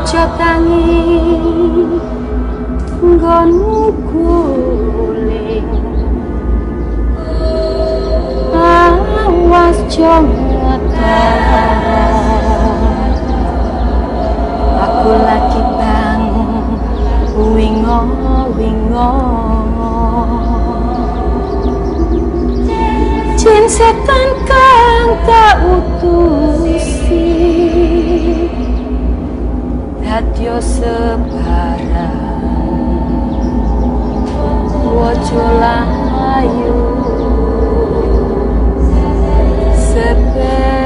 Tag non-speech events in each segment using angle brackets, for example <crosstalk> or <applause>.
Ojo tangi nggonmu guling Awas jongota Aku lagi bang wingo wingo. Jin setan kang tak utusi Dadyo sebarang Wojo layu Sepe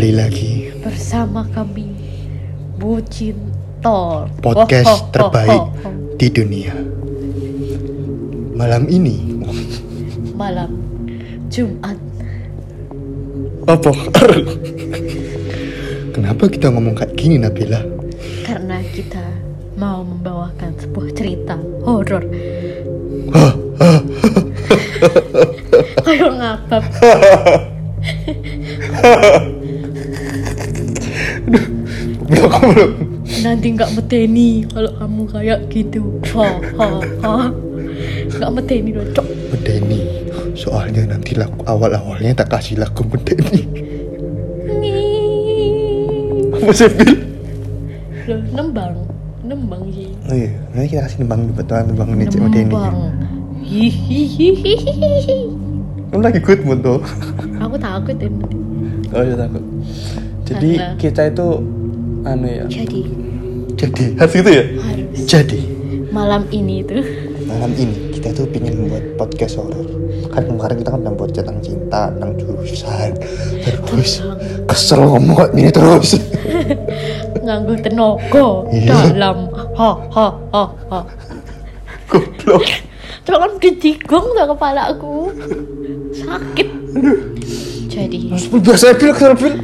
Kembali lagi bersama kami Bucin Tor podcast <laughs> terbaik di dunia. Malam ini malam Jumat apa? Kenapa kita ngomong kayak gini Nabila? karena kita mau membawakan sebuah cerita horor. <laughs> Ayo <laughs> ngapap. Belum belum. Nanti nggak meteni kalau kamu kayak gitu. Ha ha ha. Nggak meteni loh, cok. Medeni. Soalnya nanti lagu awal-awalnya tak kasih lagu Medeni. Apa sih Bil? Loh, nembang. Nembang sih. Oh iya, nanti kita kasih nembang dulu betul nembang ini Cik Medeni. Nembang. Hihihihihi. Kamu lagi good mood tuh. Aku takut ini. Oh iya takut. Jadi Karena- kita itu anu ya. Jadi. Jadi. Harus gitu ya. harus. Jadi. Malam ini tuh. Malam ini kita tuh pengen membuat podcast horor. Kan kemarin kita kan udah buat tentang cinta tentang jurusan. Terus kesel ngomong ini terus. <laughs> Nganggo tenaga. Iya. dalam. Ha ha ha ha. Goblok. <laughs> Kan didigong tuh kepala aku. Sakit. Jadi. Biasa bil kesel bil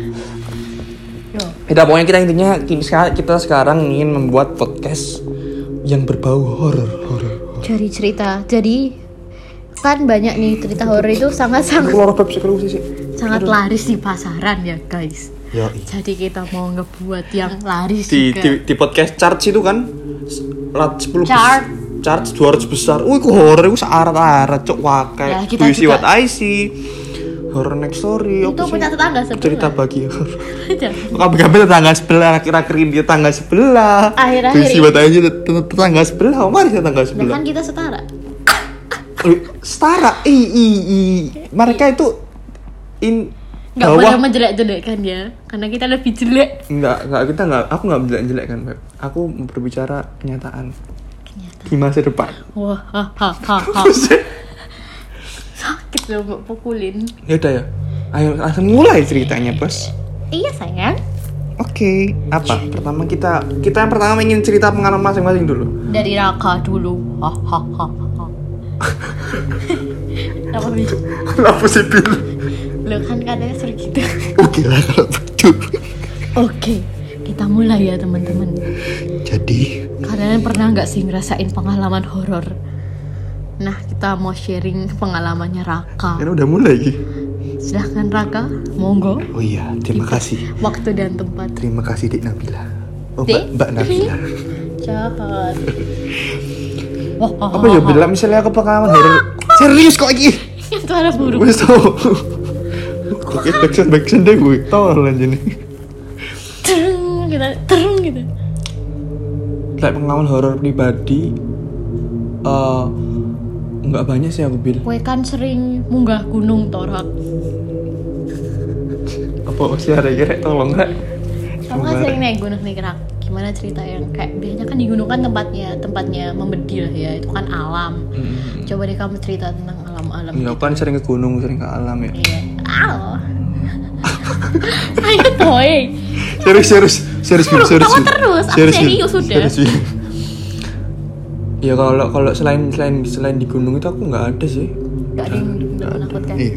Tidak pokoknya kita intinya kita, kita sekarang ingin membuat podcast yang berbau horor horor cari cerita jadi kan banyak nih cerita horor itu sangat sangat laris di pasaran ya guys ya jadi kita mau ngebuat yang laris di, juga di, di podcast charts itu kan rat 10 bes- Chart. charts 200 besar. Wih, ku horor iku searat-arat cok wakai. Ya, kita Do you see what I see? Horror next story. itu punya tetangga sebelah cerita bagi. Jangan. Kabeh-kabeh tetangga sebelah, akhir-akhir ini tetangga sebelah. Akhir-akhir ini-? Tet- tetangga sebelah. Oh, mari tetangga sebelah. kan kita setara Setara. I, i, i. Mereka itu in nggak bawah boleh menjelek-jelekkan ya karena kita lebih jelek Enggak, enggak kita enggak aku enggak jelek-jelek kan, Beb. Aku berbicara kenyataan. Di masa depan. wah ha ha ha ha <laughs> mbak pukulin ya udah ya. Ayo langsung mulai ceritanya, Bos. iya sayang Oke, apa? Pertama kita kita yang pertama ingin cerita pengalaman masing-masing dulu. dari Raka dulu ha ha ha ha apa Bi? Kenapa sih, Bil? lo kan katanya suruh gitu oke lah kalau begitu oke kita mulai ya teman-teman jadi kalian pernah nggak sih ngerasain pengalaman horor nah kita mau sharing pengalamannya Raka. Kan udah mulai. Silahkan Raka. Monggo. Oh iya terima kasih. waktu dan tempat. Terima kasih Dik Nabila. Oh Dik? Mbak, Nabila. <laughs> Jahat wah ha, Apa ya bilang misalnya aku pengalaman horor serius kok iki? itu ada burung. Wis tau. Oke, backsound backsound deh gue. Tahu lanjut nih. terung gitu terung gitu. Kayak pengalaman horor pribadi eh nggak banyak sih aku bil. Kue kan sering munggah gunung torak Apa sih ada kira tolong nggak? Kamu kan sering naik gunung nih kerak Gimana cerita yang kayak biasanya kan di gunung kan tempatnya tempatnya membedil ya itu kan alam Hmm. Coba deh kamu cerita tentang alam-alam Ya gitu. aku kan sering ke gunung, sering ke alam ya. Iya. <laughs> Ayo toy. serius serius serius serius terus, aku Bim. serius udah. Serius, Bim. Ya kalau kalau selain selain selain di gunung itu aku nggak ada sih Gak ada yang nggak menakutkan. iya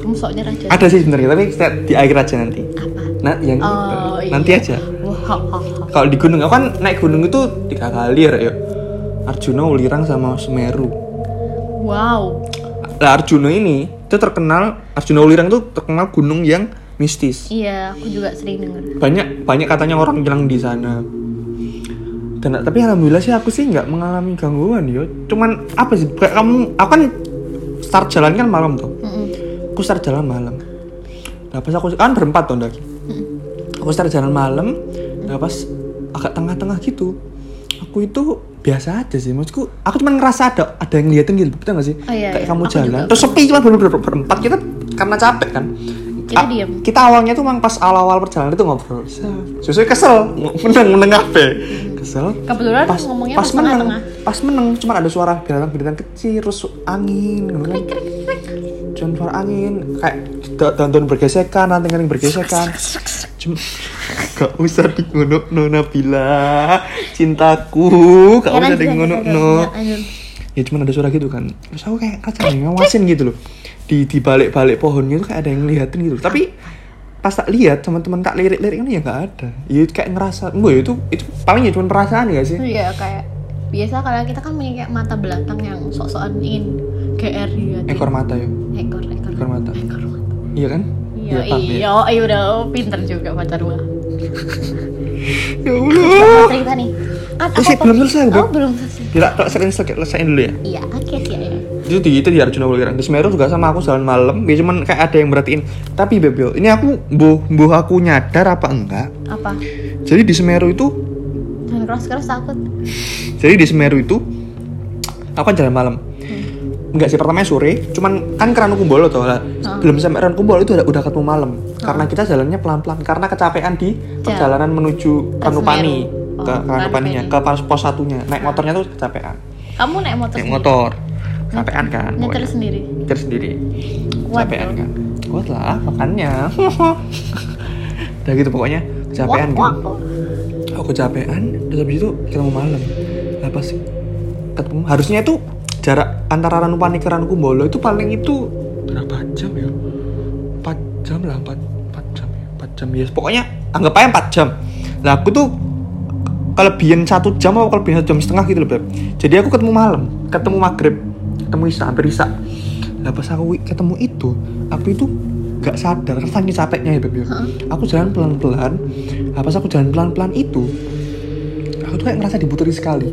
Kamu raja. ada sih sebenarnya tapi saya- di akhir aja nanti Apa? nah yang Oh, iya. nanti aja ha, ha. kalau di gunung aku kan naik gunung itu tiga kali ya Arjuna Ulirang sama Semeru Wow. lah Arjuna ini itu terkenal Arjuna Ulirang itu terkenal gunung yang mistis Iya, aku juga sering denger. banyak banyak katanya orang bilang di sana dan tapi alhamdulillah sih aku sih nggak mengalami gangguan yo cuman apa sih kayak kamu aku kan start jalan kan malam tuh Mm-mm. aku start jalan malam nah pas aku kan berempat tuh Ndaki. aku start jalan malam nah pas agak tengah-tengah gitu aku itu biasa aja sih maksudku aku cuma ngerasa ada ada yang ngeliatin gitu betul gak sih Oh, iya, kayak iya. kamu Aku jalan juga. terus sepi cuma bener-bener berempat kita karena capek kan Kita A- diem. kita awalnya tuh memang pas awal-awal perjalanan itu ngobrol sesuai kesel meneng meneng apa kesel. Kebetulan pas ngomongnya pas tengah-tengah. pas meneng cuma ada suara binatang-binatang kecil terus angin gitu kan. Cuma suara angin kayak daun-daun bergesekan ranting-ranting bergesekan. Cuma <laughs> gak usah di ngono no Nabila. Cintaku. Gak usah di ngono no ya cuma ada suara gitu kan. Terus aku kayak kaca ngawasin gitu loh. Di di balik balik pohonnya tuh kayak ada yang ngeliatin gitu tapi pas tak lihat teman-teman tak lirik-lirik ini ya nggak ada ya kayak ngerasa gue itu itu paling ya cuma perasaan ya sih Iya, kayak biasa kalau kita kan punya kayak mata belakang yang sok-sokan ingin GR ya. ekor mata ya ekor ekor ekor mata ekor mata. iya kan Iya, paham ya? iya, iya udah pinter juga pacar gua. <laughs> ya Allah cerita nih. Kan Oh, apa- belum selesai, Oh, belum selesai. Gila, tak sering selesai selesaiin dulu ya. Iya, oke sih ya. Itu di itu di Arjuna Wulirang. Di Semeru juga sama aku jalan malam, ya cuman kayak ada yang merhatiin. Tapi Bebel, ini aku buh buh aku nyadar apa enggak? Apa? Jadi di Semeru itu, Jangan keras-keras takut. jadi di Semeru itu aku kan jalan malam. Enggak sih, pertamanya sore, cuman kan ke Ranukumbolo tuh lah. Belum sampai Ranukumbolo itu udah, udah ketemu malam. Karena kita jalannya pelan-pelan karena kecapean di perjalanan menuju. Semeru. Oh, Ke, Ranupani. ke pos, pos satunya. Naik motornya tuh kecapean. Kamu naik motor Naik sendiri? motor. Kecapean kan. Nyetir pokoknya. sendiri. Nyetir sendiri. Kuat dong. kan. Kuat lah, makannya. <laughs> Udah gitu pokoknya kecapean Wah, kan. Aku kecapean, terus habis itu ketemu malam. Lah pas ketemu harusnya itu jarak antara Ranupani ke Ranukumbolo itu paling itu berapa jam ya? 4 jam lah, 4, 4 jam ya. 4 jam ya. Pokoknya anggap aja 4 jam. Lah aku tuh kelebihan satu jam atau kelebihan satu jam setengah gitu loh beb jadi aku ketemu malam ketemu maghrib ketemu isya hampir isya lah pas aku ketemu itu aku itu gak sadar saking capeknya ya beb ya. aku jalan pelan pelan lah pas aku jalan pelan pelan itu aku tuh kayak ngerasa dibuteri sekali.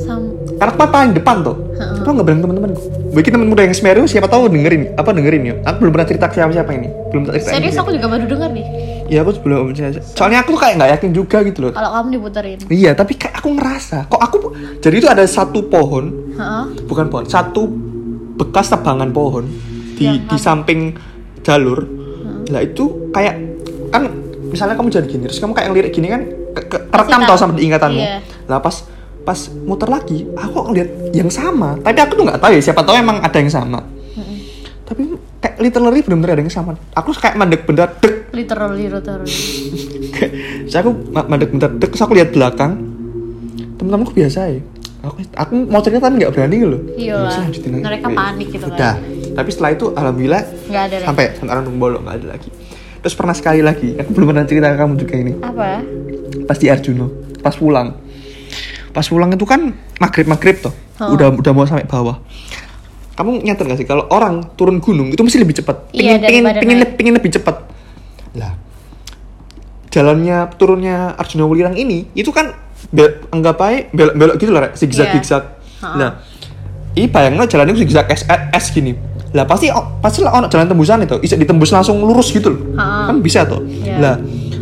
Sam karena aku paling depan tuh aku nggak bilang teman-temanku bagi temen muda yang Semeru siapa tahu dengerin. Apa dengerin ya? Aku belum pernah cerita ke siapa siapa ini. Belum cerita serius aku juga baru dengar nih. Ya aku belum soalnya aku tuh kayak nggak yakin juga gitu loh Kalau kamu diputerin. Iya, tapi kayak aku ngerasa kok aku jadi itu ada satu pohon, Heeh. bukan pohon, satu bekas tebangan pohon di Yang di samping jalur. Lah itu kayak kan misalnya kamu jadi gini, terus kamu kayak ngelirik gini kan ke, ke, terekam tahu. tau sama diingatanmu. Iya. Lah pas pas muter lagi, aku ngeliat yang sama. Tapi aku tuh nggak tahu ya, siapa tahu emang ada yang sama. Tapi kayak literally bener-bener ada yang sama. Aku kayak mandek benda dek Literally, literally. Terus aku ma- mandek bentar, dek, terus aku lihat belakang temen-temenku biasa ya aku aku mau cerita tapi nggak berani loh Iya. Mereka panik gitu kan. udah tapi setelah itu alhamdulillah Nggak ada lagi. sampai sampai orang bolong nggak ada lagi terus pernah sekali lagi aku belum pernah cerita ke kamu juga ini Apa? pas di Arjuno pas pulang pas pulang itu kan maghrib maghrib tuh Oh. udah udah mau sampai bawah kamu nyadar gak sih kalau orang turun gunung itu mesti lebih cepat Iya, pengen pengen pengen, naik. pengen lebih cepat lah jalannya turunnya Arjuna Wulirang ini itu kan bel, anggap aja belok belok gitu lah zigzag Iya. zigzag Ha-ha. nah ini bayangnya jalannya zigzag S, S gini lah pasti oh, pasti lah ono jalan tembusan itu bisa ditembus langsung lurus gitu loh Ha-ha. kan bisa tuh Iya. lah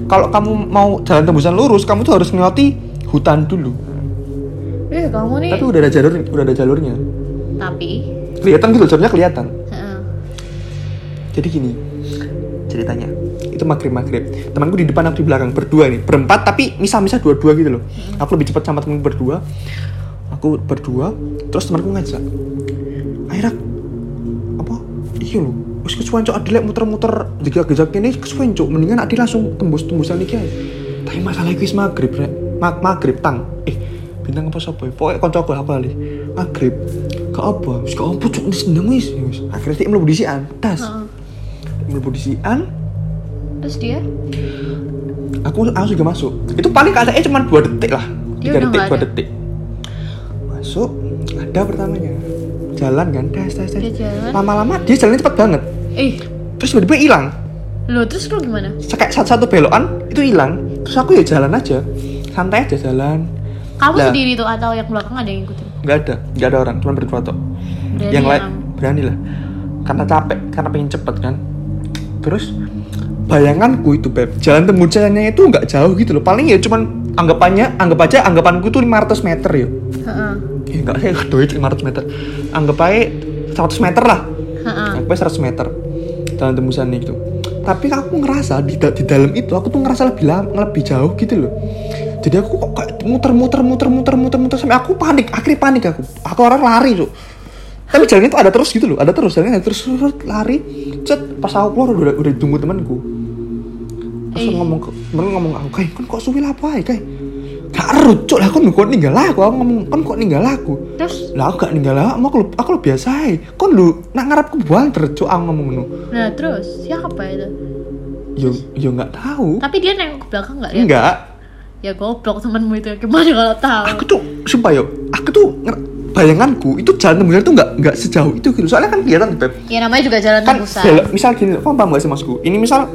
kalau kamu mau jalan tembusan lurus kamu tuh harus melewati hutan dulu Eh, kamu nih. tapi udah ada jalur udah ada jalurnya Tapi. Kelihatan gitu jalurnya kelihatan. Jadi gini ceritanya itu maghrib maghrib temanku di depan aku di belakang berdua nih berempat tapi misah misah dua dua gitu loh. Aku lebih cepat sama temanku berdua. Aku berdua terus temanku ngajak. Airak apa? Iya lo wis kesuwen cok adil lek muter-muter. Gejak-gejak ini kesuwen cok. Mendingan adil langsung tembus-tembusan iki ae. Tapi masalah iki wis maghrib rek. Mag maghrib tang. Eh bintang apa sapa ya? pokoknya kancaku apa kali maghrib gak apa wis gak apa wis seneng wis. Wis. Akhirnya sih mlebu disian tas. Heeh. mlebu disian terus dia? Aku langsung juga masuk. Itu paling kayaknya cuma dua detik lah. Dia tiga detik dua detik. Masuk ada pertamanya. Jalan kan tes Dia jalan. lama-lama dia jalannya cepet banget. Eh. Terus tiba-tiba hilang. Lo terus lo gimana? Kayak satu satu belokan itu hilang. Terus aku ya jalan aja. Santai aja jalan. Kamu Lah. sendiri tuh atau yang belakang ada yang ngikutin nggak ada nggak ada orang cuma berdua tok Berani yang lain berani lah. Karena capek karena pengen cepet kan. Terus bayanganku itu beb jalan tembusannya itu nggak jauh gitu loh. Paling ya cuman anggapannya anggap aja anggapanku tuh 500 meter ya. Heeh. ya nggak saya nggak tahu itu 500 meter. Anggap aja 100 meter lah. Heeh. anggap aja 100 meter jalan tembusannya itu. Tapi aku ngerasa di, da- di dalam itu aku tuh ngerasa lebih lama, lebih jauh gitu loh jadi aku kok kayak muter muter muter muter muter muter sampai aku panik akhirnya panik aku. Aku orang lari tuh tapi jalannya tuh ada terus gitu loh ada terus jalannya ada terus lari. Cet pas aku keluar udah udah ditunggu temanku. Terus Eh. ngomong ke temen ngomong aku kayak kan kok suwi lah apa ya kayak gak erut cok lah kan kok ninggal aku? Aku ngomong kan kok ninggal aku? Terus? Lah aku gak ninggal aku aku lu aku lu biasa ae. Kon lu nak ngarep ke banter cok aku ngomong ngono. Nah terus siapa itu? Yo yo nggak tahu. Tapi dia nengok ke belakang nggak ya? Enggak ya goblok temanmu itu gimana kalau tahu aku tuh sumpah yo aku tuh bayanganku itu jalan tembusan tuh nggak nggak sejauh itu gitu soalnya kan kelihatan beb ya namanya juga jalan kan tembusan belok misal gini kamu paham gak sih masku ini misal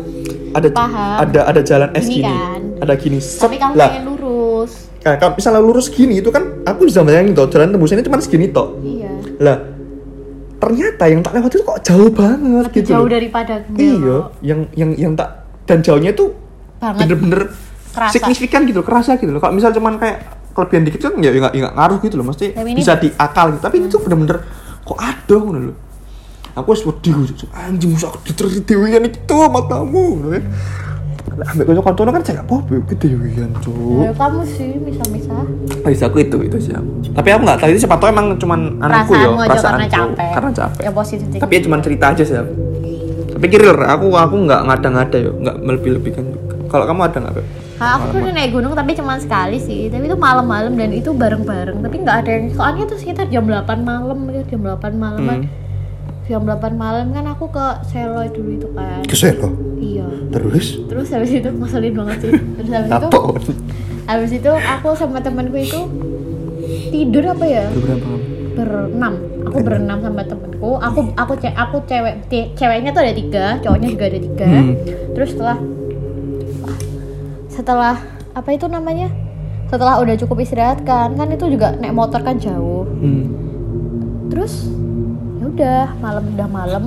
ada Paham. ada ada jalan es Gini gini kan. ada gini set, tapi kamu lah pengen lurus Nah, kalau misalnya lurus gini itu kan aku bisa bayangin toh jalan tembusannya cuma segini toh. iya Lah ternyata yang tak lewat itu kok jauh banget lebih gitu. jauh loh. daripada Iya, yang yang yang tak dan jauhnya itu bener-bener Kerasa. signifikan gitu, kerasa gitu loh. Kalau misal cuman kayak kelebihan dikit kan ya ya nggak ya nggak ngaruh gitu loh, mesti bisa diakal gitu. Tapi itu bener-bener kok ada ngono loh. Aku wis wedi. Anjing musuh aku diterus dewian itu matamu ngono kan. Lah ambek kanca kanca kan saya gak apa-apa yo gede dewian, Ya, Cuk. kamu sih bisa-bisa Bisa aku itu itu sih. Tapi aku nggak tahu itu siapa tahu emang cuman anakku ya, perasaanmu aja karena capek Karena capek. ya positif Tapi ya cuman cerita aja sih. Tapi kiril, aku aku nggak ngada-ngada yo, nggak melebih-lebihkan. Kalau kamu ada nggak? Nah, aku pernah naik gunung tapi cuma sekali sih. Tapi itu malam-malam dan itu bareng-bareng. Tapi nggak ada yang soalnya itu sekitar jam 8 malam ya jam 8 malam Hmm. jam 8 malam kan aku ke Seloy dulu itu kan. Kesel loh. iya. Terus? Terus habis itu ngeselin banget sih. Terus habis itu habis itu aku sama temanku itu tidur apa ya? Berapa berenam. Aku berenam sama temanku. Aku aku ce aku cewek ce- ceweknya tuh ada tiga cowoknya juga ada tiga. Hmm. terus setelah setelah apa itu namanya setelah udah cukup istirahat kan kan itu juga naik motor kan jauh Hmm. terus ya udah malam udah malam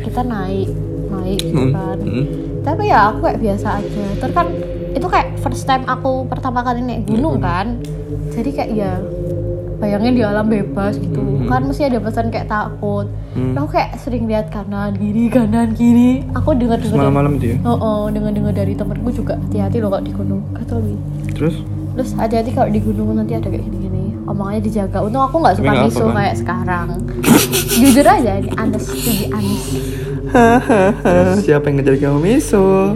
kita naik naik gitu Hmm. kan Hmm. tapi ya aku kayak biasa aja terus kan itu kayak first time aku pertama kali naik gunung kan jadi kayak ya bayangin di alam bebas gitu. Hmm. kan mesti ada pesan kayak takut. Hmm. aku kayak sering lihat kanan kiri kanan kiri. Aku dengar dengar malam-malam itu ya. oh, oh dengar dengar dari temenku juga hati-hati loh kalau di gunung kata lebih Terus? Terus hati-hati kalau di gunung nanti ada kayak gini-gini. Omongannya dijaga. Untung aku nggak suka kan? kayak sekarang. <laughs> Jujur aja ini anes jadi anes. Siapa yang ngejar kamu miso?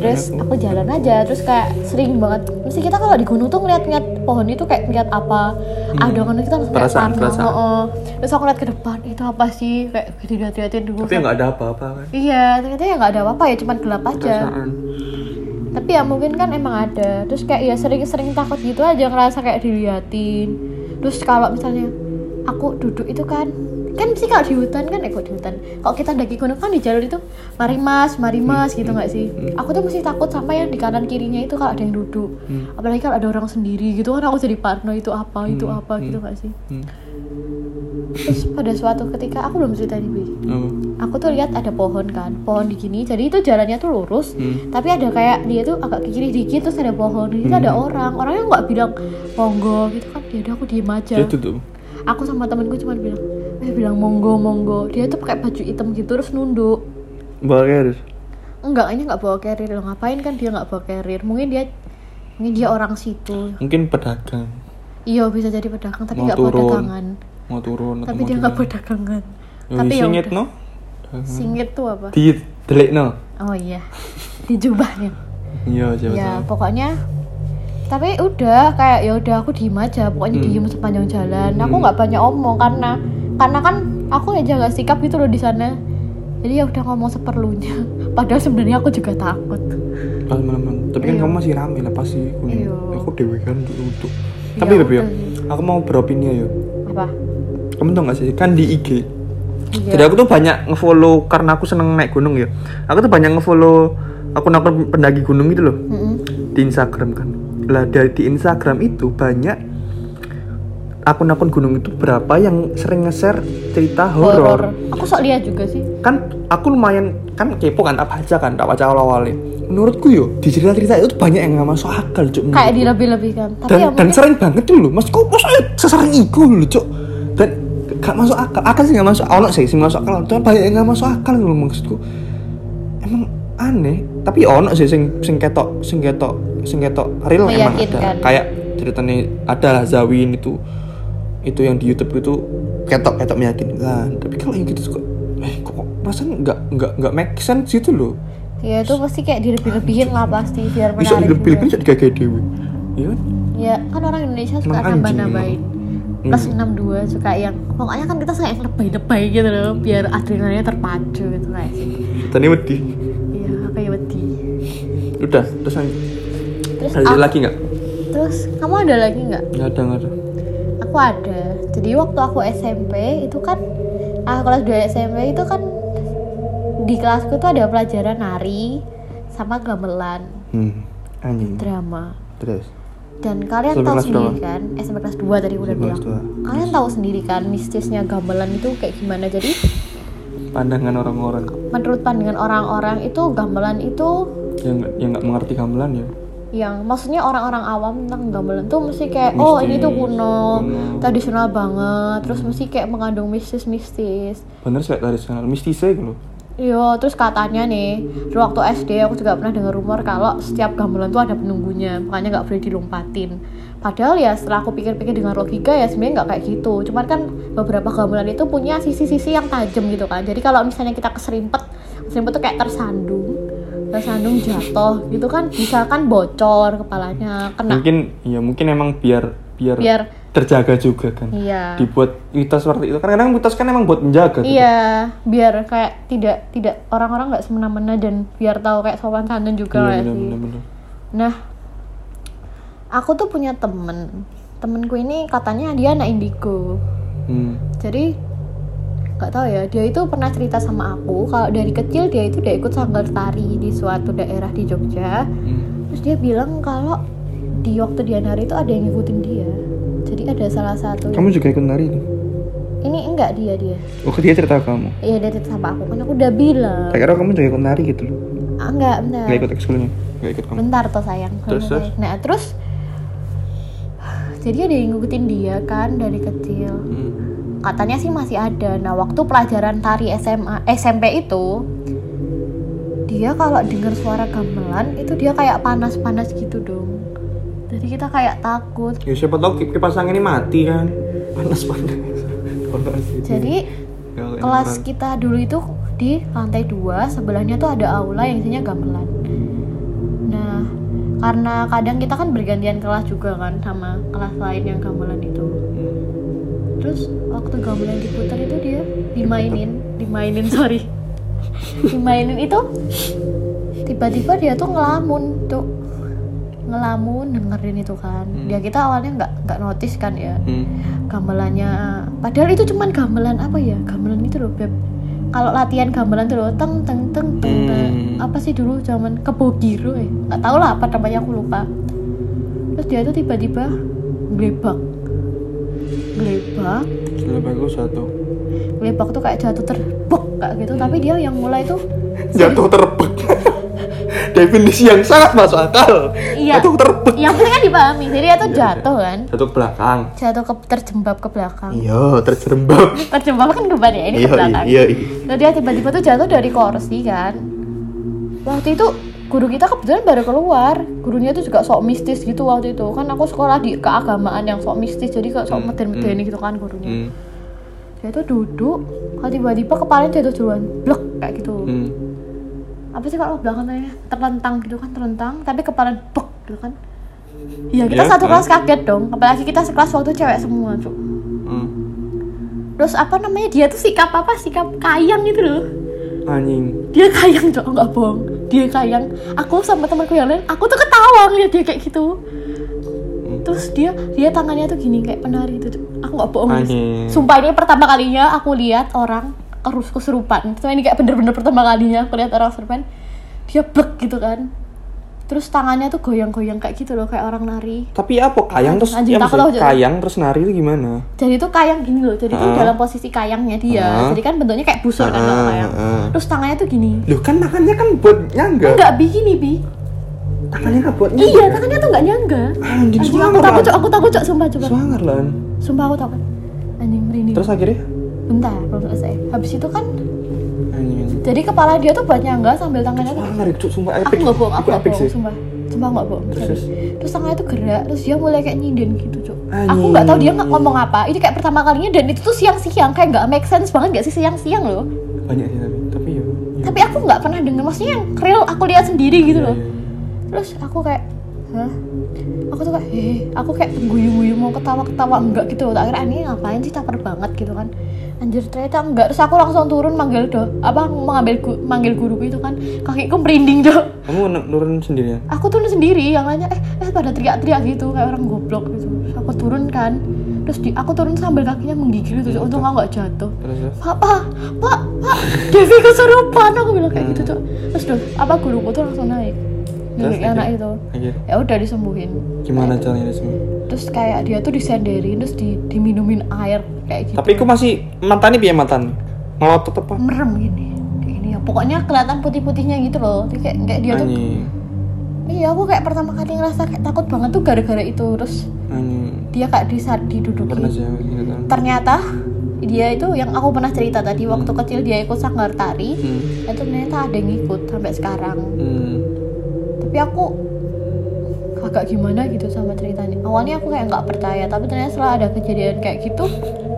Terus aku jalan aja terus kayak sering banget mesti kita kalau di gunung tuh ngeliat-ngeliat pohon itu kayak ngeliat apa ada kan kita langsung kayak Perasaan, parno, perasaan. oh. terus aku lihat ke depan itu apa sih kayak dilihat-liatin dulu Tapi nggak ada apa-apa kan? iya ternyata ya nggak ada apa-apa ya cuman gelap aja Perasaan. tapi ya mungkin kan emang ada terus kayak ya sering-sering takut gitu aja ngerasa kayak diliatin terus kalau misalnya aku duduk itu kan kan sih kalau di hutan kan eh kok di hutan? Kalau kita daki gunung kan di jalur itu mari mas mari mas gitu nggak sih? aku tuh mesti takut sama yang di kanan kirinya itu kalau ada yang duduk. Apalagi kalau ada orang sendiri gitu kan aku jadi parno itu apa itu apa gitu nggak sih? Hmm. terus pada suatu ketika aku belum cerita nih Bi. Apa? aku tuh lihat ada pohon kan pohon di gini. Jadi itu jalannya tuh lurus Hmm. tapi ada kayak dia tuh agak ke kiri dikit terus ada pohon. Itu ada orang orangnya nggak bilang monggo gitu kan. Ya udah aku diem aja. Dia tutup. aku sama temenku cuma bilang eh bilang monggo monggo. Dia tuh pakai baju hitam gitu terus nunduk. Bawa harus. enggak ini nggak bawa carrier. Loh ngapain kan dia nggak bawa carrier? Mungkin dia mungkin dia orang situ. Mungkin pedagang. iya bisa jadi pedagang tapi nggak bawa dagangan. Mau turun tapi dia di nggak buat dagangan. Ya, tapi ya singit no? Singit tuh apa? Di delik no oh iya. Di jubahnya iya ya pokoknya tapi udah kayak ya udah aku diem aja. Pokoknya Hmm. diem sepanjang jalan. Aku Hmm. nggak banyak omong karena karena kan aku ya jaga sikap gitu loh di sana. Jadi ya udah ngomong seperlunya. <laughs> Padahal sebenarnya aku juga takut. Pas malam tapi kan Iya. kamu masih rame lah pasti. Iya. aku dewe kan untuk Ya tapi Beb, yo, udah. aku mau beropini ya apa? Kamu tau gak sih? Kan di IG Iya. jadi aku tuh banyak ngefollow karena aku seneng naik gunung ya. Aku tuh banyak ngefollow akun-akun pendaki gunung gitu loh. Mm-mm. di Instagram kan. Lah dari di Instagram itu banyak akun-akun gunung itu berapa yang sering nge-share cerita horor. Aku sok lihat juga sih. Kan aku lumayan kan kepo kan tak baca kan tak baca awal-awalnya. Menurutku yo di cerita-cerita itu banyak yang nggak masuk akal cuk kayak dilebih-lebihkan. Tapi dan, ya dan sering banget tuh loh maksudku masa sesering itu loh cuk? Dan gak masuk akal. Akal sih gak masuk ono sih sih masuk akal. Cuma banyak yang gak masuk akal loh maksudku. Emang aneh tapi ono sih sing sing ketok sing ketok sing ketok real emang ada. Kayak ceritanya ada lah Zawin itu itu yang di YouTube itu ketok ketok meyakinkan. Tapi kalau yang gitu suka eh kok perasaan nggak nggak nggak make sense gitu loh. Ya itu pasti kayak dilebih-lebihin lah pasti biar bisa menarik lebih lebih juga. jadi kayak dewi. Iya kan? Ya kan orang Indonesia suka nambah-nambahin. Plus Hmm. 62 suka yang pokoknya kan kita suka yang lebay-lebay gitu loh biar adrenalinnya terpacu gitu kayak sih. Tadi wedi. Iya kayak wedi. Udah terus terus ada lagi nggak? Terus kamu ada lagi nggak? Nggak ada nggak ada aku ada. Jadi waktu aku SMP itu kan ah kelas 2 SMP itu kan di kelasku tuh ada pelajaran nari sama gamelan hmm anjing. drama. Terus? Dan kalian SMP tahu sendiri berapa? kan? SMP kelas 2 tadi udah bilang. kalian tahu sendiri kan mistisnya gamelan itu kayak gimana? Jadi pandangan orang-orang. menurut pandangan orang-orang itu gamelan itu yang yang nggak mengerti gamelan ya yang maksudnya orang-orang awam tentang gamelan tuh mesti kayak oh ini tuh Mistis, kuno, kuno. tradisional banget terus mesti kayak mengandung mistis-mistis bener sih tradisional mistisnya gitu loh Iya, terus katanya nih, waktu SD aku juga pernah dengar rumor kalau setiap gamelan tuh ada penunggunya, makanya nggak boleh dilompatin. Padahal ya setelah aku pikir-pikir dengan logika ya sebenarnya nggak kayak gitu. Cuman kan beberapa gamelan itu punya sisi-sisi yang tajam gitu kan. Jadi kalau misalnya kita keserimpet, keserimpet tuh kayak tersandung, tersandung jatuh gitu kan, bisa kan bocor kepalanya, kena. mungkin ya mungkin emang biar biar, Biar terjaga juga kan iya. dibuat mitos seperti itu kan kadang mitos kan emang buat menjaga gitu. Iya, biar kayak tidak tidak orang-orang nggak semena-mena dan biar tahu kayak sopan santun juga Iya, bener, sih. bener, bener. Nah, aku tuh punya temen. Temenku ini katanya dia anak indigo. Hmm. Jadi nggak tahu ya, dia itu pernah cerita sama aku kalau dari kecil dia itu udah ikut sanggar tari di suatu daerah di Jogja. Hmm. Terus dia bilang kalau di waktu dia nari itu ada yang ngikutin dia. Jadi ada salah satu. kamu juga ikut nari itu Ini enggak dia dia. oh dia cerita ke kamu Iya dia cerita sama aku kan aku udah bilang. saya kira kamu juga ikut nari gitu loh Ah, enggak, bentar. nggak ikut ekskulnya nggak ikut kamu bentar toh sayang Terus, terus? nah terus jadi ada yang ngikutin dia kan dari kecil Hmm. Katanya sih masih ada. Nah waktu pelajaran tari SMA SMP itu dia kalau dengar suara gamelan itu dia kayak panas-panas gitu dong. Jadi kita kayak takut. Ya siapa tahu kip- kipas angin ini mati kan? Panas panas panas gitu. jadi kelas kita dulu itu di lantai dua sebelahnya tuh ada aula yang isinya gamelan. Nah karena kadang kita kan bergantian kelas juga kan sama kelas lain yang gamelan itu. Hmm. Terus waktu gamelan diputar itu dia dimainin dimainin <laughs> sorry. Dimainin itu tiba-tiba dia tuh ngelamun tuh ngelamun dengerin itu kan. Dia kita awalnya nggak nggak notice kan ya. Hmm. gamelannya padahal itu cuman gamelan apa ya? Gamelan itu loh beb. Kalau latihan gamelan tuh loh teng teng teng teng. Hmm. apa sih dulu zaman kebogiro ya? Nggak tahu lah apa namanya aku lupa. Terus dia tuh tiba-tiba gelebak gelebak bagus satu gelebak tuh kayak jatuh terbek kayak gitu. Tapi dia yang mulai tuh <laughs> jatuh terbek <laughs> definisi yang sangat masuk akal. Iya. jatuh terbek yang penting kan dipahami jadi dia tuh jatuh kan? Jatuh ke belakang. Jatuh ke terjembab ke belakang. Iya terjerembab <laughs> terjembab kan depan ya ini ke iya belakang. iya iya. Terus dia tiba-tiba tuh jatuh dari kursi kan. Waktu itu guru kita kebetulan baru keluar. Gurunya tuh juga sok mistis gitu waktu itu. Kan aku sekolah di keagamaan yang sok mistis jadi kayak sok Hmm, meden-meden gitu kan gurunya. Hmm. dia tuh duduk kalau tiba-tiba kepalanya jatuh duluan blok kayak gitu Hmm. apa sih kalau belakang namanya terlentang gitu kan terlentang tapi kepala bek gitu kan Iya kita Iya, satu kelas kaget dong apalagi kita sekelas waktu cewek semua cuk Hmm. terus apa namanya dia tuh sikap apa sikap kayang gitu loh Anjing. dia kayang cok nggak bohong dia kayang aku sama temanku yang lain aku tuh ketawa ngeliat dia kayak gitu. Terus dia dia tangannya tuh gini kayak penari Cuk. aku nggak bohong sumpah ini pertama kalinya aku lihat orang kerus kesurupan itu ini kayak bener-bener pertama kalinya aku lihat orang kesurupan dia blek gitu kan terus tangannya tuh goyang-goyang kayak gitu loh kayak orang nari Tapi apa kayang terus Anjing, ya, takut aku, Cok. kayang terus nari itu gimana? jadi tuh kayang gini loh jadi tuh Ah. dalam posisi kayangnya dia Ah. jadi kan bentuknya kayak busur kan kalau Ah, kayang ah. terus tangannya tuh gini Loh kan tangannya kan buat nyangga. enggak begini bi Tangannya kan buat nyangga. iya tangannya tuh nggak nyangga Anjing Anjing, aku takut lah. cok aku takut cok sumpah coba Swanger lah. sumpah aku takut anjing merinding Terus akhirnya bentar belum selesai habis itu kan. Jadi kepala dia tuh buat nyangga sambil tangannya tuh. Itu sumpah aku epic. nggak bohong aku nggak bohong sumpah. Sumpah nggak bohong Terus, terus? terus tangannya tuh gerak terus dia mulai kayak nyinden gitu cok aku nggak tahu dia nggak ngomong apa. Itu kayak pertama kalinya dan itu tuh siang-siang kayak nggak make sense banget gak sih siang-siang loh? Banyak sih tapi tapi ya. tapi aku nggak pernah denger maksudnya yang real aku lihat sendiri gitu Iya, loh. iya. terus aku kayak hah? Aku tuh kayak eh aku kayak guyu-guyu mau ketawa-ketawa enggak gitu loh. Kira ini ngapain sih caper banget gitu kan anjir ternyata enggak. Terus aku langsung turun manggil do apa mengambil gu, manggil guruku itu kan. Kakiku merinding do. Kamu nu- nurun sendirian? aku turun sendiri yang lainnya eh, eh pada teriak-teriak gitu kayak orang goblok gitu. Terus aku turun kan. Terus di, aku turun sambil kakinya menggigil gitu untung aku nggak jatuh. Terus pak pak pak pak Devi kesurupan aku bilang kayak gitu tuh terus tuh apa guruku tuh langsung naik. Terus, anak itu. Akhir. ya udah disembuhin. Gimana caranya semua? Terus kayak dia tuh disenderin terus di, diminumin air kayak gitu Tapi aku masih mantan piye mantan? Ngelotot apa? merem gini kayak gini ya pokoknya kelihatan putih-putihnya gitu loh Dia kayak kayak dia tuh Anjing. iya aku kayak pertama kali ngerasa kayak takut banget tuh gara-gara itu terus Anjing. dia kayak di saat Pernah diduduki ternyata dia itu yang aku pernah cerita tadi waktu kecil dia ikut sanggar tari Hmm. itu ternyata ada yang ikut sampai sekarang Hmm. tapi aku agak gimana gitu sama ceritanya awalnya aku kayak nggak percaya tapi ternyata setelah ada kejadian kayak gitu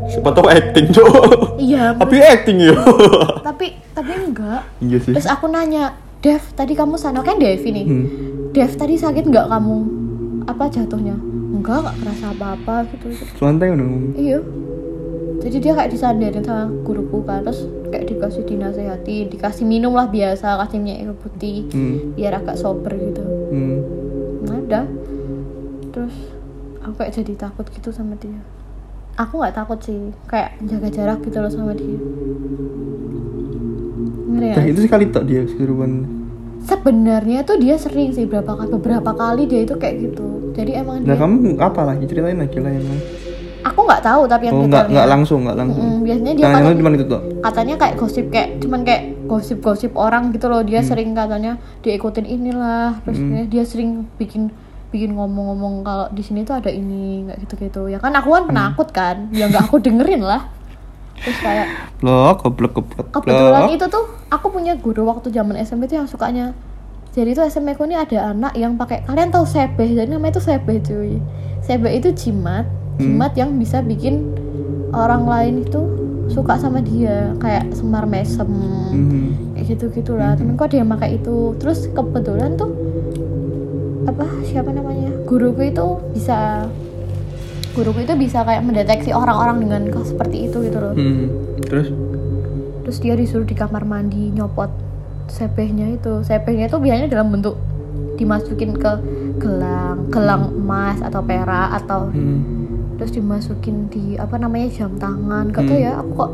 Siapa tahu acting, Cok. iya Tapi acting ya. tapi tapi enggak Iya sih. terus aku nanya Dev tadi kamu sana kan Devi nih Hmm. Dev tadi sakit nggak kamu apa jatuhnya enggak nggak kerasa apa-apa gitu Santai dong. iya jadi dia kayak disandarin sama guruku kan terus kayak dikasih dinasehatin dikasih minum lah biasa kasih minyak putih Hmm. biar agak sober gitu Hmm. Udah terus aku kayak jadi takut gitu sama dia. Aku nggak takut sih kayak jaga jarak gitu loh sama dia. Ngeri ya? Nah, itu sekali tak dia kesurupan. sebenarnya tuh dia sering sih berapa kali beberapa kali dia itu kayak gitu. Jadi emang Nah, dia kamu apa lagi? Ceritain lagi lah yang aku nggak tahu tapi yang Oh, enggak enggak langsung, enggak langsung. Mm, biasanya dia Nah, katanya, cuma itu tuh. katanya kayak gosip kayak cuman kayak gosip-gosip orang gitu loh. Hmm. dia sering katanya diikutin inilah terus dia sering bikin bikin ngomong-ngomong kalau di sini tuh ada ini nggak gitu-gitu. Ya kan aku kan Hmm. penakut kan ya nggak aku dengerin lah. Terus kayak Blok, goblok, goblok. kebetulan itu tuh aku punya guru waktu zaman SMP tuh yang sukanya. Jadi tuh SMP ku ini ada anak yang pakai kalian tahu sebeh? Jadi namanya tuh sebeh cuy. Sebeh itu jimat jimat yang bisa bikin orang lain itu suka sama dia kayak semar mesem Hmm. kayak gitu gitulah temenku ada yang pakai itu terus kebetulan tuh apa siapa namanya guruku itu bisa guruku itu bisa kayak mendeteksi orang-orang dengan kasus seperti itu gitu loh Hmm. Terus terus dia disuruh di kamar mandi nyopot sepehnya itu sepehnya itu biasanya dalam bentuk dimasukin ke gelang gelang emas atau perak atau hmm. Terus dimasukin di apa namanya jam tangan gak tau Hmm. ya aku kok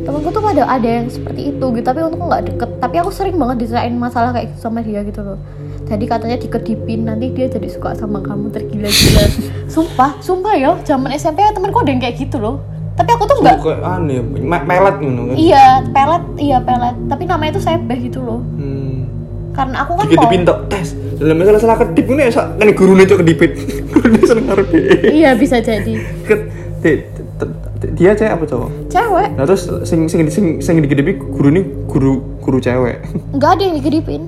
temenku tuh ada ada yang seperti itu gitu tapi untuk nggak deket tapi aku sering banget diserahin masalah kayak gitu sama dia gitu loh jadi katanya dikedipin nanti dia jadi suka sama kamu tergila-gila <laughs> sumpah sumpah ya zaman SMP ya temenku ada yang kayak gitu loh tapi aku tuh nggak kayak aneh, me- melet gitu kan. Iya, pelet, iya pelet. Tapi namanya itu sebeh gitu loh. Hmm. Karena aku kan dipintok tes. Dalam masalah salah kedip ini ya kan guru itu kedipit. <laughs> Guru seneng dhek. Iya bisa jadi. Dia cewek apa cowok? Cewek, Nah terus sing sing sing sing digedipi guru ini guru guru cewek. nggak ada yang dikedipin.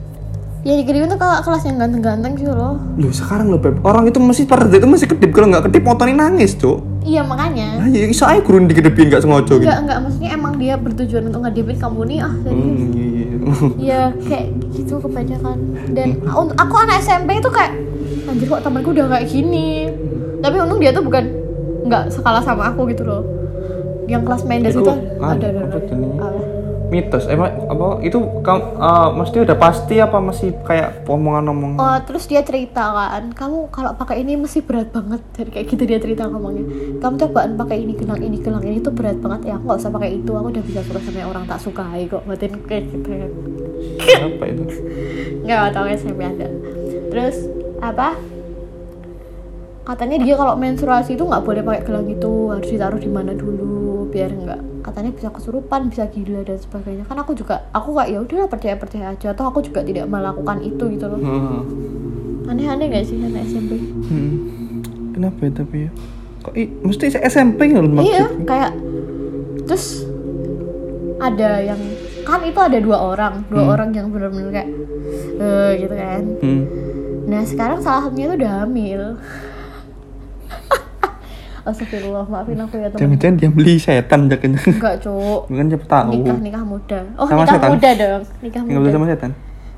Ya dikedipin tuh kakak kelas yang ganteng-ganteng gitu loh. Loh sekarang loh beb orang itu mesti pada itu masih kedip kalau nggak kedip motorin nangis cuk. Iya makanya. Nah, ya iso ae gurun digedepin gak sengaja gitu. enggak enggak maksudnya emang dia bertujuan untuk ngedepin kamu nih ah serius. Hmm, iya, iya. Kayak gitu kebanyakan. Dan un- aku anak SMP itu kayak anjir kok temanku udah kayak gini. Tapi untung dia tuh bukan nggak sekala sama aku gitu loh. Yang kelas Mendes Itu, itu ah, ada ada ada. Mitos, emang apa itu kamu eh, mesti udah pasti apa masih kayak omongan-omongan? Oh, terus dia cerita kan, kamu kalau pakai ini mesti berat banget. Jadi kayak gitu dia cerita ngomongnya. Kamu cobaan pakai ini gelang ini gelang ini tuh berat banget ya. Aku nggak usah pakai itu. Aku udah bisa suka sama orang tak sukai kok. Batin kayak gitu kan. apa itu? nggak tahu SMP ada terus apa katanya dia kalau menstruasi itu nggak boleh pakai gelang itu harus ditaruh di mana dulu biar nggak katanya bisa kesurupan bisa gila dan sebagainya kan aku juga aku kayak ya udahlah percaya percaya aja atau aku juga tidak melakukan itu gitu loh Hmm. aneh-aneh gak sih anak SMP Hmm. Kenapa ya tapi ya? Kok i, mesti SMP nggak maksud? iya kayak terus ada yang kan itu ada dua orang dua Hmm. orang yang benar-benar kayak eh gitu kan Hmm. Nah sekarang salah satunya tuh udah hamil <laughs> Astagfirullah maafin aku ya teman Jangan-jangan dia beli setan jakanya. Enggak cuk. Bukan siapa tahu. Nikah nikah muda. Oh Sama nikah setan? muda dong. Nikah muda boleh sama setan.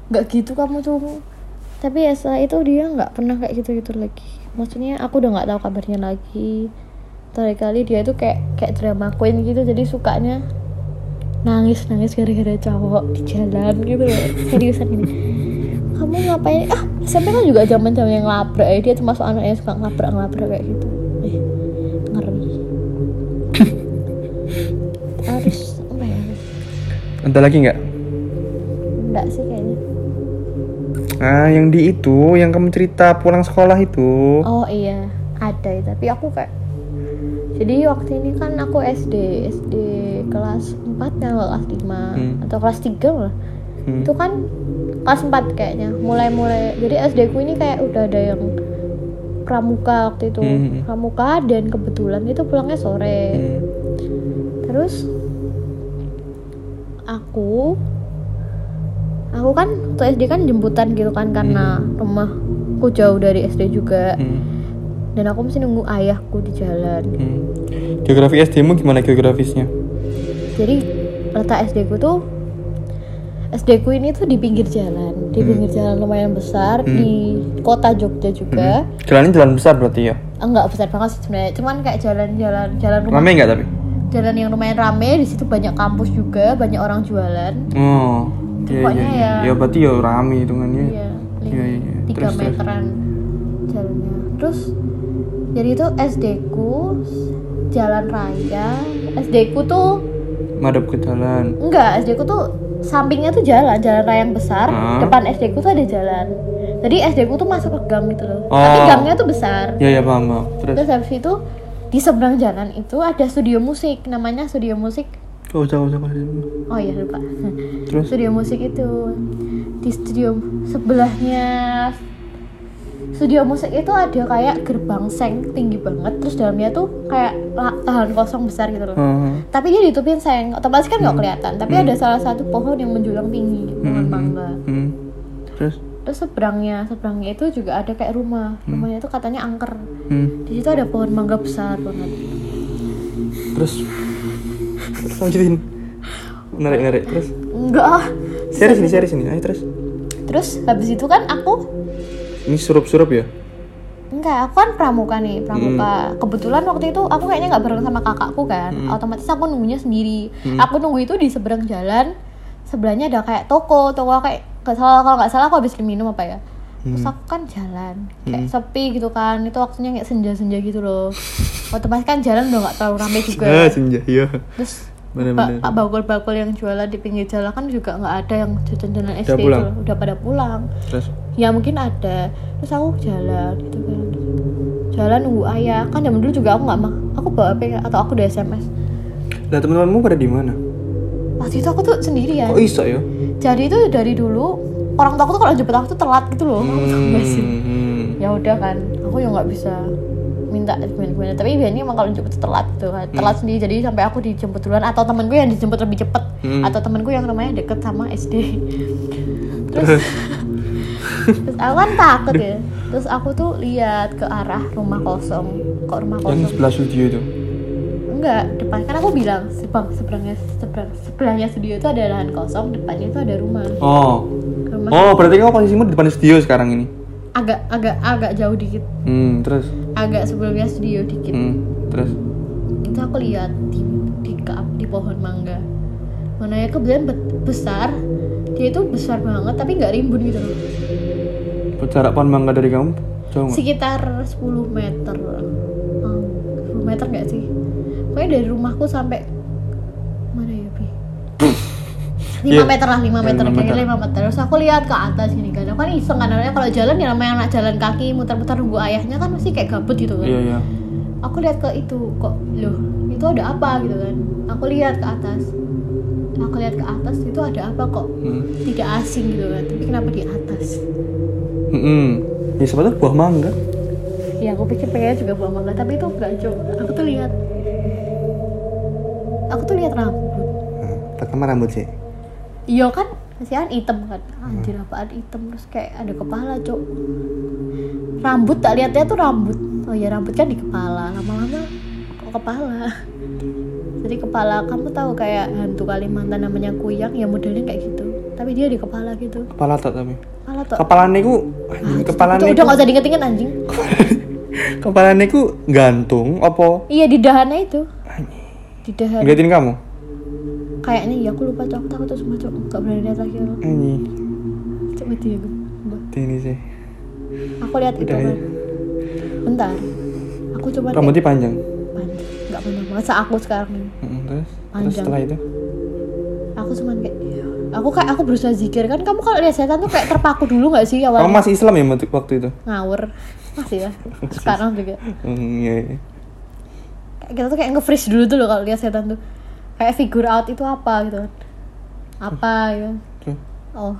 Enggak gitu kamu tuh Tapi ya setelah itu dia nggak pernah kayak gitu-gitu lagi. Maksudnya aku udah nggak tahu kabarnya lagi. Terakhir kali dia tuh kayak kayak drama queen gitu Jadi sukanya nangis nangis gara-gara cowok di jalan gitu loh. Seriusan ini kamu ngapain ah SMP kan juga zaman zaman yang ngelabrak ya dia termasuk anak yang suka ngelabrak ngelabrak kayak gitu eh, ngeri <laughs> harus apa ya Ada lagi nggak? enggak sih kayaknya Ah, yang di itu, yang kamu cerita pulang sekolah itu. oh iya ada ya, tapi aku kayak jadi waktu ini kan aku SD SD kelas 4 ya kelas 5 Hmm. atau kelas 3 lah Hmm. itu kan kelas 4 kayaknya mulai-mulai jadi SD ku ini kayak udah ada yang pramuka waktu itu Hmm. pramuka dan kebetulan itu pulangnya sore Hmm. terus aku aku kan waktu SD kan jemputan gitu kan karena rumahku jauh dari SD juga Hmm. dan aku mesti nunggu ayahku di jalan Hmm. Geografi SD-mu gimana geografisnya? jadi letak SD ku tuh SD ku ini tuh di pinggir jalan di pinggir jalan lumayan besar di kota Jogja juga Jalannya jalan besar berarti ya? enggak besar banget sih sebenarnya cuman kayak jalan-jalan jalan rumah Rame nggak tapi? jalan yang lumayan rame di situ banyak kampus juga banyak orang jualan Oh. Iya, Pokoknya iya, iya. ya- Ya berarti ya rame hitungannya. iya Iya, iya, iya. tiga Terus, terus. meteran jalannya terus jadi itu SD ku jalan raya SD ku tuh Madep ke jalan. enggak SD ku tuh sampingnya tuh jalan jalan raya yang besar Hmm. depan SD ku tuh ada jalan jadi SD ku tuh masuk ke gang gitu loh Oh. tapi gangnya tuh besar Ya ya paham paham. Terus. terus habis itu di seberang jalan itu ada studio musik namanya studio musik gak usah. gak usah. oh iya lupa Terus. studio musik itu di studio sebelahnya studio musik itu ada kayak gerbang seng tinggi banget terus dalamnya tuh kayak la- tahan kosong besar gitu loh Oh. tapi dia ditutupin seng otomatis kan nggak kelihatan tapi ada salah satu pohon yang menjulang tinggi pohon mangga Hmm. Terus. terus seberangnya seberangnya itu juga ada kayak rumah rumahnya itu katanya angker Hmm. di situ ada pohon mangga besar banget Terus. Lanjutin. Narik narik terus. enggak ah. Seri sini seri sini. Ayo terus. terus habis itu kan aku Ini surup-surup ya? Enggak, aku kan pramuka nih, pramuka. Kebetulan waktu itu aku kayaknya nggak bareng sama kakakku kan. Otomatis aku nunggunya sendiri. Aku nunggu itu di seberang jalan. Sebelahnya ada kayak toko, toko kayak kalau nggak salah aku habis minum apa ya. Terus aku kan jalan, kayak sepi gitu kan. Itu waktunya kayak senja-senja gitu loh. Otomatis kan jalan udah nggak terlalu ramai juga. Ah, senja iya. Terus Bener-bener. Pak bakul-bakul yang jualan di pinggir jalan kan juga nggak ada yang jajan-jajan SD pulang? itu udah pada pulang Terus. Ya mungkin ada. Terus aku jalan gitu kan. Jalan nunggu ayah. Kan zaman dulu juga aku nggak mah aku bawa HP atau aku udah SMS Lah teman-temanmu pada di mana? waktu itu aku tuh sendirian. Kok iso ya? jadi itu dari dulu orang tua aku tuh kalau jemput aku tuh telat gitu loh. Kamu tau gak sih Hmm. ya udah kan aku ya nggak bisa minta gimana gimana tapi biasanya emang kalau jemput tuh telat gitu kan. Telat sendiri. Jadi sampai aku dijemput duluan atau temenku yang dijemput lebih cepet. Hmm. atau temenku yang rumahnya deket sama SD <laughs> terus terus aku kan takut ya. Terus aku tuh lihat ke arah rumah kosong. Kok rumah yang kosong? sebelah studio itu? Enggak depan. Kan aku bilang sebang seberangnya seberang sebelahnya studio itu ada lahan kosong depannya itu ada rumah. Oh. Rumah. Oh berarti kamu posisimu di depan studio sekarang ini? Agak agak agak jauh dikit. Hmm terus? Agak sebelumnya studio dikit. Hmm terus? Itu aku lihat di di, ke- di pohon mangga. Mana ya kebetulan be- besar. Dia itu besar banget tapi nggak rimbun gitu loh jarak pohon mangga dari kamu jauh nggak? Sekitar 10 meter. Hmm, 10 meter nggak sih? Pokoknya dari rumahku sampai mana ya bi 5 <laughs> Iya. meter lah 5 Ya, meter lima kayaknya. 5 meter. Terus aku lihat ke atas gini kan. Aku kan iseng kan namanya kalau jalan ya namanya anak jalan kaki muter-muter nunggu ayahnya kan masih kayak gabut gitu kan. Iya iya. Aku lihat ke itu kok loh itu ada apa gitu kan. Aku lihat ke atas. Aku lihat ke atas itu ada apa kok? Hmm. tidak asing gitu kan. Tapi kenapa di atas Hmm. ya tuh buah mangga. Ya aku pikir pengennya juga buah mangga tapi itu enggak cok aku tuh lihat. Aku tuh lihat rambut. Hmm. pertama rambut sih. Iya kan? Kasihan hitam kan? Anjir apaan hitam? Terus kayak ada kepala cok rambut tak lihatnya tuh rambut. Oh ya rambut kan di kepala. Lama-lama kok kepala? Jadi kepala kamu tahu kayak hantu Kalimantan namanya kuyang ya modelnya kayak gitu. Tapi dia di kepala gitu. Kepala tak tapi kepala tuh kepala niku anjing kepala Cok, udah niku gak usah diinget-inget anjing. <laughs> Kepala niku gantung apa? Iya di dahannya itu. Anjing. Di dahan. Ngeliatin kamu? Kayaknya iya aku lupa cok aku takut semua cok gak berani lihat lagi aku anjing. Cok mati ya gue ini sih. Aku lihat itu kan ya. bentar. Aku coba rambutnya panjang? Panjang. Nggak panjang. Banget se aku sekarang ini? Mm, terus? Terus Panjang. setelah itu? Aku cuman kayak. Aku kayak aku berusaha zikir. Kan kamu kalau lihat setan tuh kayak terpaku dulu nggak sih kamu awalnya masih Islam ya waktu- itu? Ngawur. Masih ya. Sekarang juga. Hmm, iya, iya. kita tuh kayak nge-freeze dulu tuh loh kalau lihat setan tuh. Kayak figure out itu apa gitu kan. Apa gitu Tuh. oh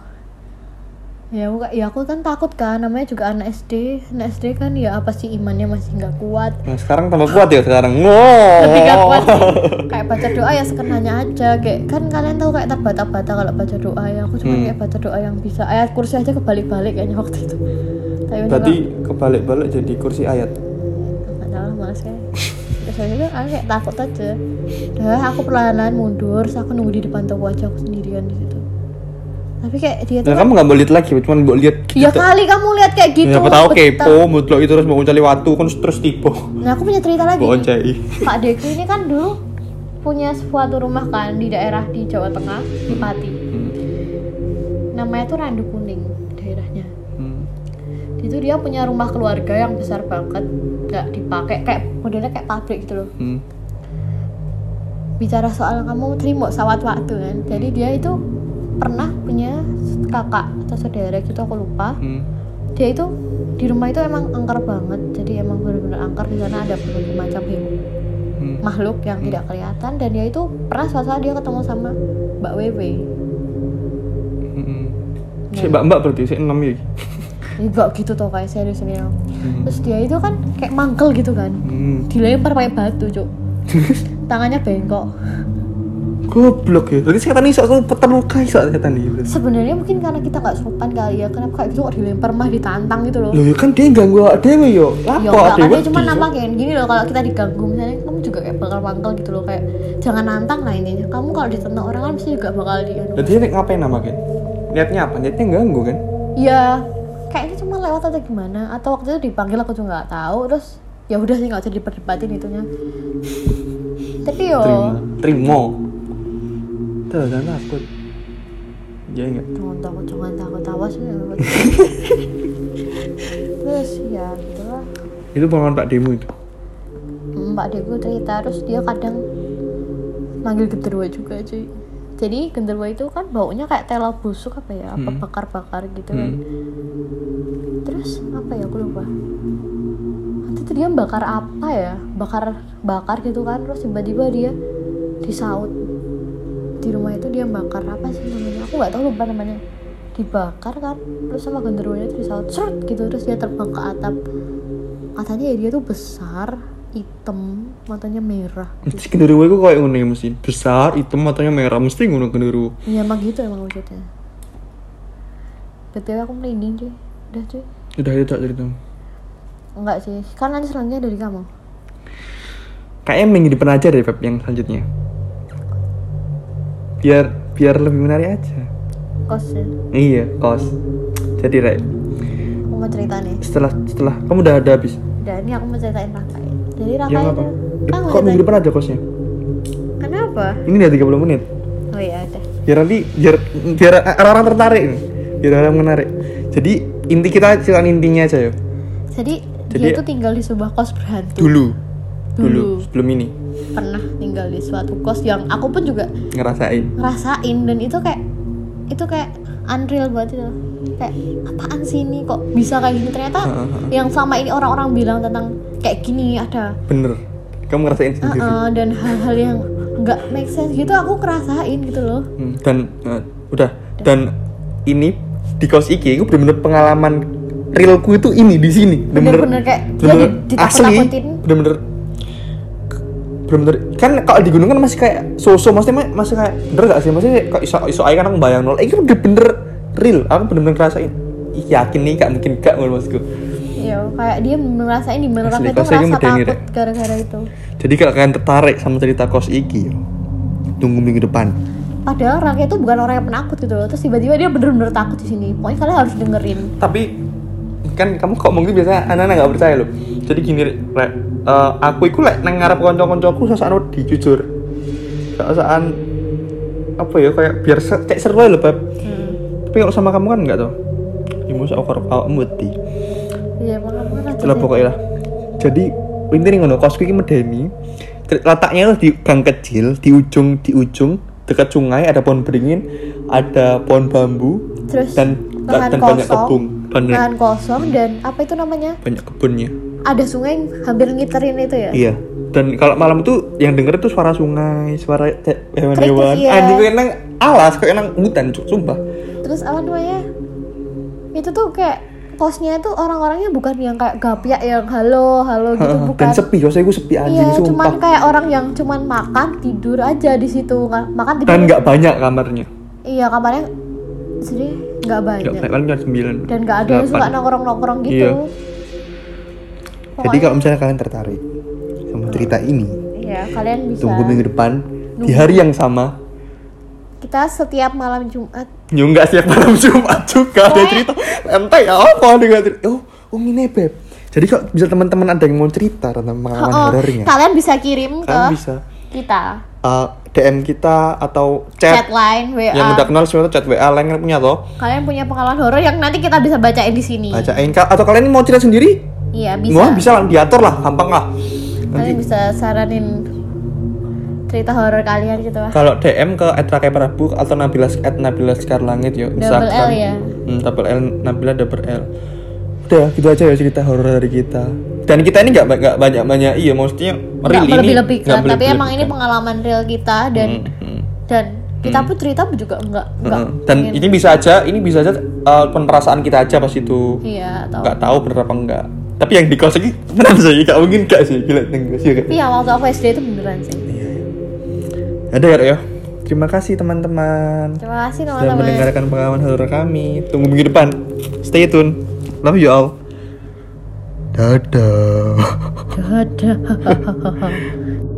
ya aku, ya aku kan takut kan namanya juga anak SD anak SD kan ya apa sih imannya masih nggak kuat Nah sekarang tambah kuat ya sekarang. Wow. lebih gak kuat sih. kayak baca doa ya sekenanya aja kayak kan kalian tahu kayak terbata-bata kalau baca doa ya aku cuma Hmm. kayak baca doa yang bisa ayat kursi aja kebalik-balik kayaknya waktu itu tapi Berarti kebalik-balik jadi kursi ayat. nggak tahu males kayak aku kayak takut aja dah aku perlahan-lahan mundur terus aku nunggu di depan toko aja aku sendirian di situ tapi kayak dia tuh Nah kamu nggak boleh lihat lagi, cuma mau lihat gitu. ya kali kamu lihat kayak gitu Ya, Siapa tahu kepo, mutlak itu terus mau mencari waktu kan terus tipu. nah aku punya cerita lagi. Pak Deku ini kan dulu punya suatu rumah kan di daerah di Jawa Tengah di Pati Hmm. namanya tuh Randu Kuning daerahnya Hmm. itu dia punya rumah keluarga yang besar banget nggak dipakai kayak modelnya kayak pabrik gitu loh Hmm. bicara soal kamu terima sawat waktu kan jadi dia itu pernah punya kakak atau saudara gitu aku lupa Hmm. dia itu di rumah itu emang angker banget jadi emang benar-benar angker di sana ada berbagai macam Hmm. makhluk yang tidak kelihatan dan dia itu pernah suatu saat dia ketemu sama Mbak Wewe Hmm. Si mbak mbak berarti si enam ya. Mbak gitu tuh kayak serius ini. Hmm. terus dia itu kan kayak mangkel gitu kan Hmm. dilempar pakai batu cuk <laughs> tangannya bengkok Goblok ya. Berarti setan iso aku terluka iso setan ini. berarti. sebenarnya mungkin karena kita nggak sopan kali ya kenapa kayak gitu kok dilempar mah ditantang gitu loh Loh ya kan dia ganggu awak dewe yo. ya Lapo awak dia cuma di- nampakin gini loh kalau kita diganggu misalnya kamu juga kayak bakal mangkel gitu loh kayak jangan nantang lah intinya kamu kalau ditantang orang kan pasti juga bakal di Berarti dia ngapain nama kan? Niatnya apa? Niatnya ganggu kan? ya kayaknya cuma lewat atau gimana atau waktu itu dipanggil aku juga nggak tahu terus ya udah sih nggak usah diperdebatin itunya tapi yo Terima. Terima. Tuh, jangan takut. Ya enggak. jangan takut jangan takut awas <laughs> ya terus ya gitu lah Itu pengalaman Pak Demo itu. mbak Deku cerita terus dia kadang manggil genderuwo juga cuy jadi genderuwo itu kan baunya kayak tela busuk apa ya apa Hmm. bakar-bakar gitu kan Hmm. terus apa ya aku lupa itu dia bakar apa ya bakar bakar gitu kan terus tiba-tiba dia disaut di rumah itu dia bakar apa sih namanya aku nggak tahu lupa namanya dibakar kan terus sama genderuwonya itu disaut serut gitu terus dia terbang ke atap katanya ya dia tuh besar hitam matanya merah Mesti genderuwo itu kayak ngono ya mesti. Besar, hitam, matanya merah, mesti ngono genderuwo. Iya emang gitu emang wujudnya BTW aku merinding cuy udah cuy Udah itu tak cerita. enggak sih kan nanti selanjutnya dari kamu Kayaknya minggu depan aja deh Pep yang selanjutnya. Biar biar lebih menarik aja. kos ya Iya, kos. Jadi Rek, aku mau cerita nih setelah setelah kamu udah ada habis. dan ini aku mau ceritain Rakai jadi Rakai Yang itu kan Kok minggu depan ada kosnya? kenapa Ini udah 30 menit. oh iya ada Biar nanti biar biar orang-orang tertarik nih. Biar orang menarik. Jadi inti kita ceritain intinya aja ya. jadi, Jadi- dia tuh tinggal di sebuah kos berhantu Dulu. Dulu, Dulu. sebelum ini. Pernah tinggal di suatu kos yang aku pun juga ngerasain. ngerasain dan itu kayak itu kayak unreal banget itu. Kayak apaan sih ini? Kok bisa kayak gini? Ternyata yang selama ini orang-orang bilang tentang kayak gini ada. Bener. Kamu ngerasain sendiri. uh-uh, dan hal-hal yang nggak make sense gitu aku ngerasain gitu loh. Hmm, dan eh, udah. Dan ini di kos iki itu bener-bener pengalaman realku itu ini di sini. Bener-bener kayak dia bener-bener asli bener-bener bener-bener kan kalau di gunung kan masih kayak sosok maksudnya ma- masih kayak bener gak sih? Maksudnya kok iso iso aja kan aku bayang nol. Ini udah bener real aku bener-bener ngerasain. Yakin nih gak mungkin gak ngono maksudku. Iya kayak dia ngerasain di Asli, itu ngerasa medeni, takut Rek. gara-gara itu. Jadi kalau kalian tertarik sama cerita kos iki tunggu minggu depan. Padahal Raka itu bukan orang yang penakut gitu loh. Terus tiba-tiba dia bener-bener takut di sini. Pokoknya kalian harus dengerin. Tapi kan kamu kok mungkin biasa anak-anak nggak percaya loh. Jadi gini Rek, Eh, aku itu lek nang ngarep kanca-kancaku sasaan wedi jujur. Sasaan apa ya kayak biar se- cek seru aja loh beb tapi kalau sama kamu kan enggak tuh ya masa aku harap awakmu wedi iya makanya kan lah pokoknya lah. Jadi intinya ngono kosku ini medeni. Letaknya di gang kecil di ujung di ujung dekat sungai ada pohon beringin ada pohon bambu terus dan dan banyak kosong kebun. Banyak. lahan kosong dan apa itu namanya? Banyak kebunnya ada sungai yang hampir ngiterin itu ya Iya. Dan kalau malam itu yang denger itu suara sungai, suara hewan-hewan. Iya. Anjing kayak nang alas, kayak nang hutan, Cuk, sumpah. terus apa namanya itu tuh kayak kosnya tuh orang-orangnya bukan yang kayak gapiak yang halo halo gitu bukan Dan sepi, kosnya gue sepi anjing, iya cuman sumpah. kayak orang yang cuman makan tidur aja di situ makan tidur Dan nggak banyak kamarnya. iya kamarnya jadi nggak banyak banyak, paling cuma sembilan. dan nggak ada yang suka nongkrong nongkrong gitu Iya. Jadi Pokoknya- kalau misalnya kalian tertarik sama cerita ini, iya kalian bisa tunggu minggu depan di hari yang sama. kita setiap malam Jumat. Ya enggak siap malam Jumat juga ada cerita. Ente ya apa dengan cerita? Oh, oh ini beb. Jadi kalau bisa teman-teman ada yang mau cerita tentang pengalaman Oh, horornya, kalian bisa kirim ke kalian bisa. kita. Uh, DM kita atau chat. Chat, line WA yang udah kenal semua chat WA lain punya toh. Kalian punya pengalaman horor yang nanti kita bisa bacain di sini. Bacain atau kalian mau cerita sendiri iya bisa. Wah, bisa lah diatur lah gampang lah. Kalian nanti bisa saranin cerita horor kalian gitu lah kalau DM ke @rakai prabu atau nabilas at nabilas Langit yuk. Double L ya? hmm, double L Nabila double L. Udah gitu aja ya cerita horor dari kita. Dan kita ini nggak nggak banyak banyak iya maksudnya real ini. melebih-lebihkan nggak tapi emang ini pengalaman real kita dan Hmm, hmm. dan kita pun cerita pun juga enggak enggak Heeh. dan ingin- ini bisa aja ini bisa aja uh, perasaan kita aja pas itu. Iya atau nggak tahu bener apa enggak tapi yang di kos ini beneran sih gak mungkin gak sih gila neng sih tapi yang waktu aku SD itu beneran sih. Ada ya ya. Terima kasih teman-teman. Terima kasih sudah teman-teman. mendengarkan pengalaman horor kami. Tunggu minggu depan. Stay tune. Love you all. Dadah. Dadah <laughs>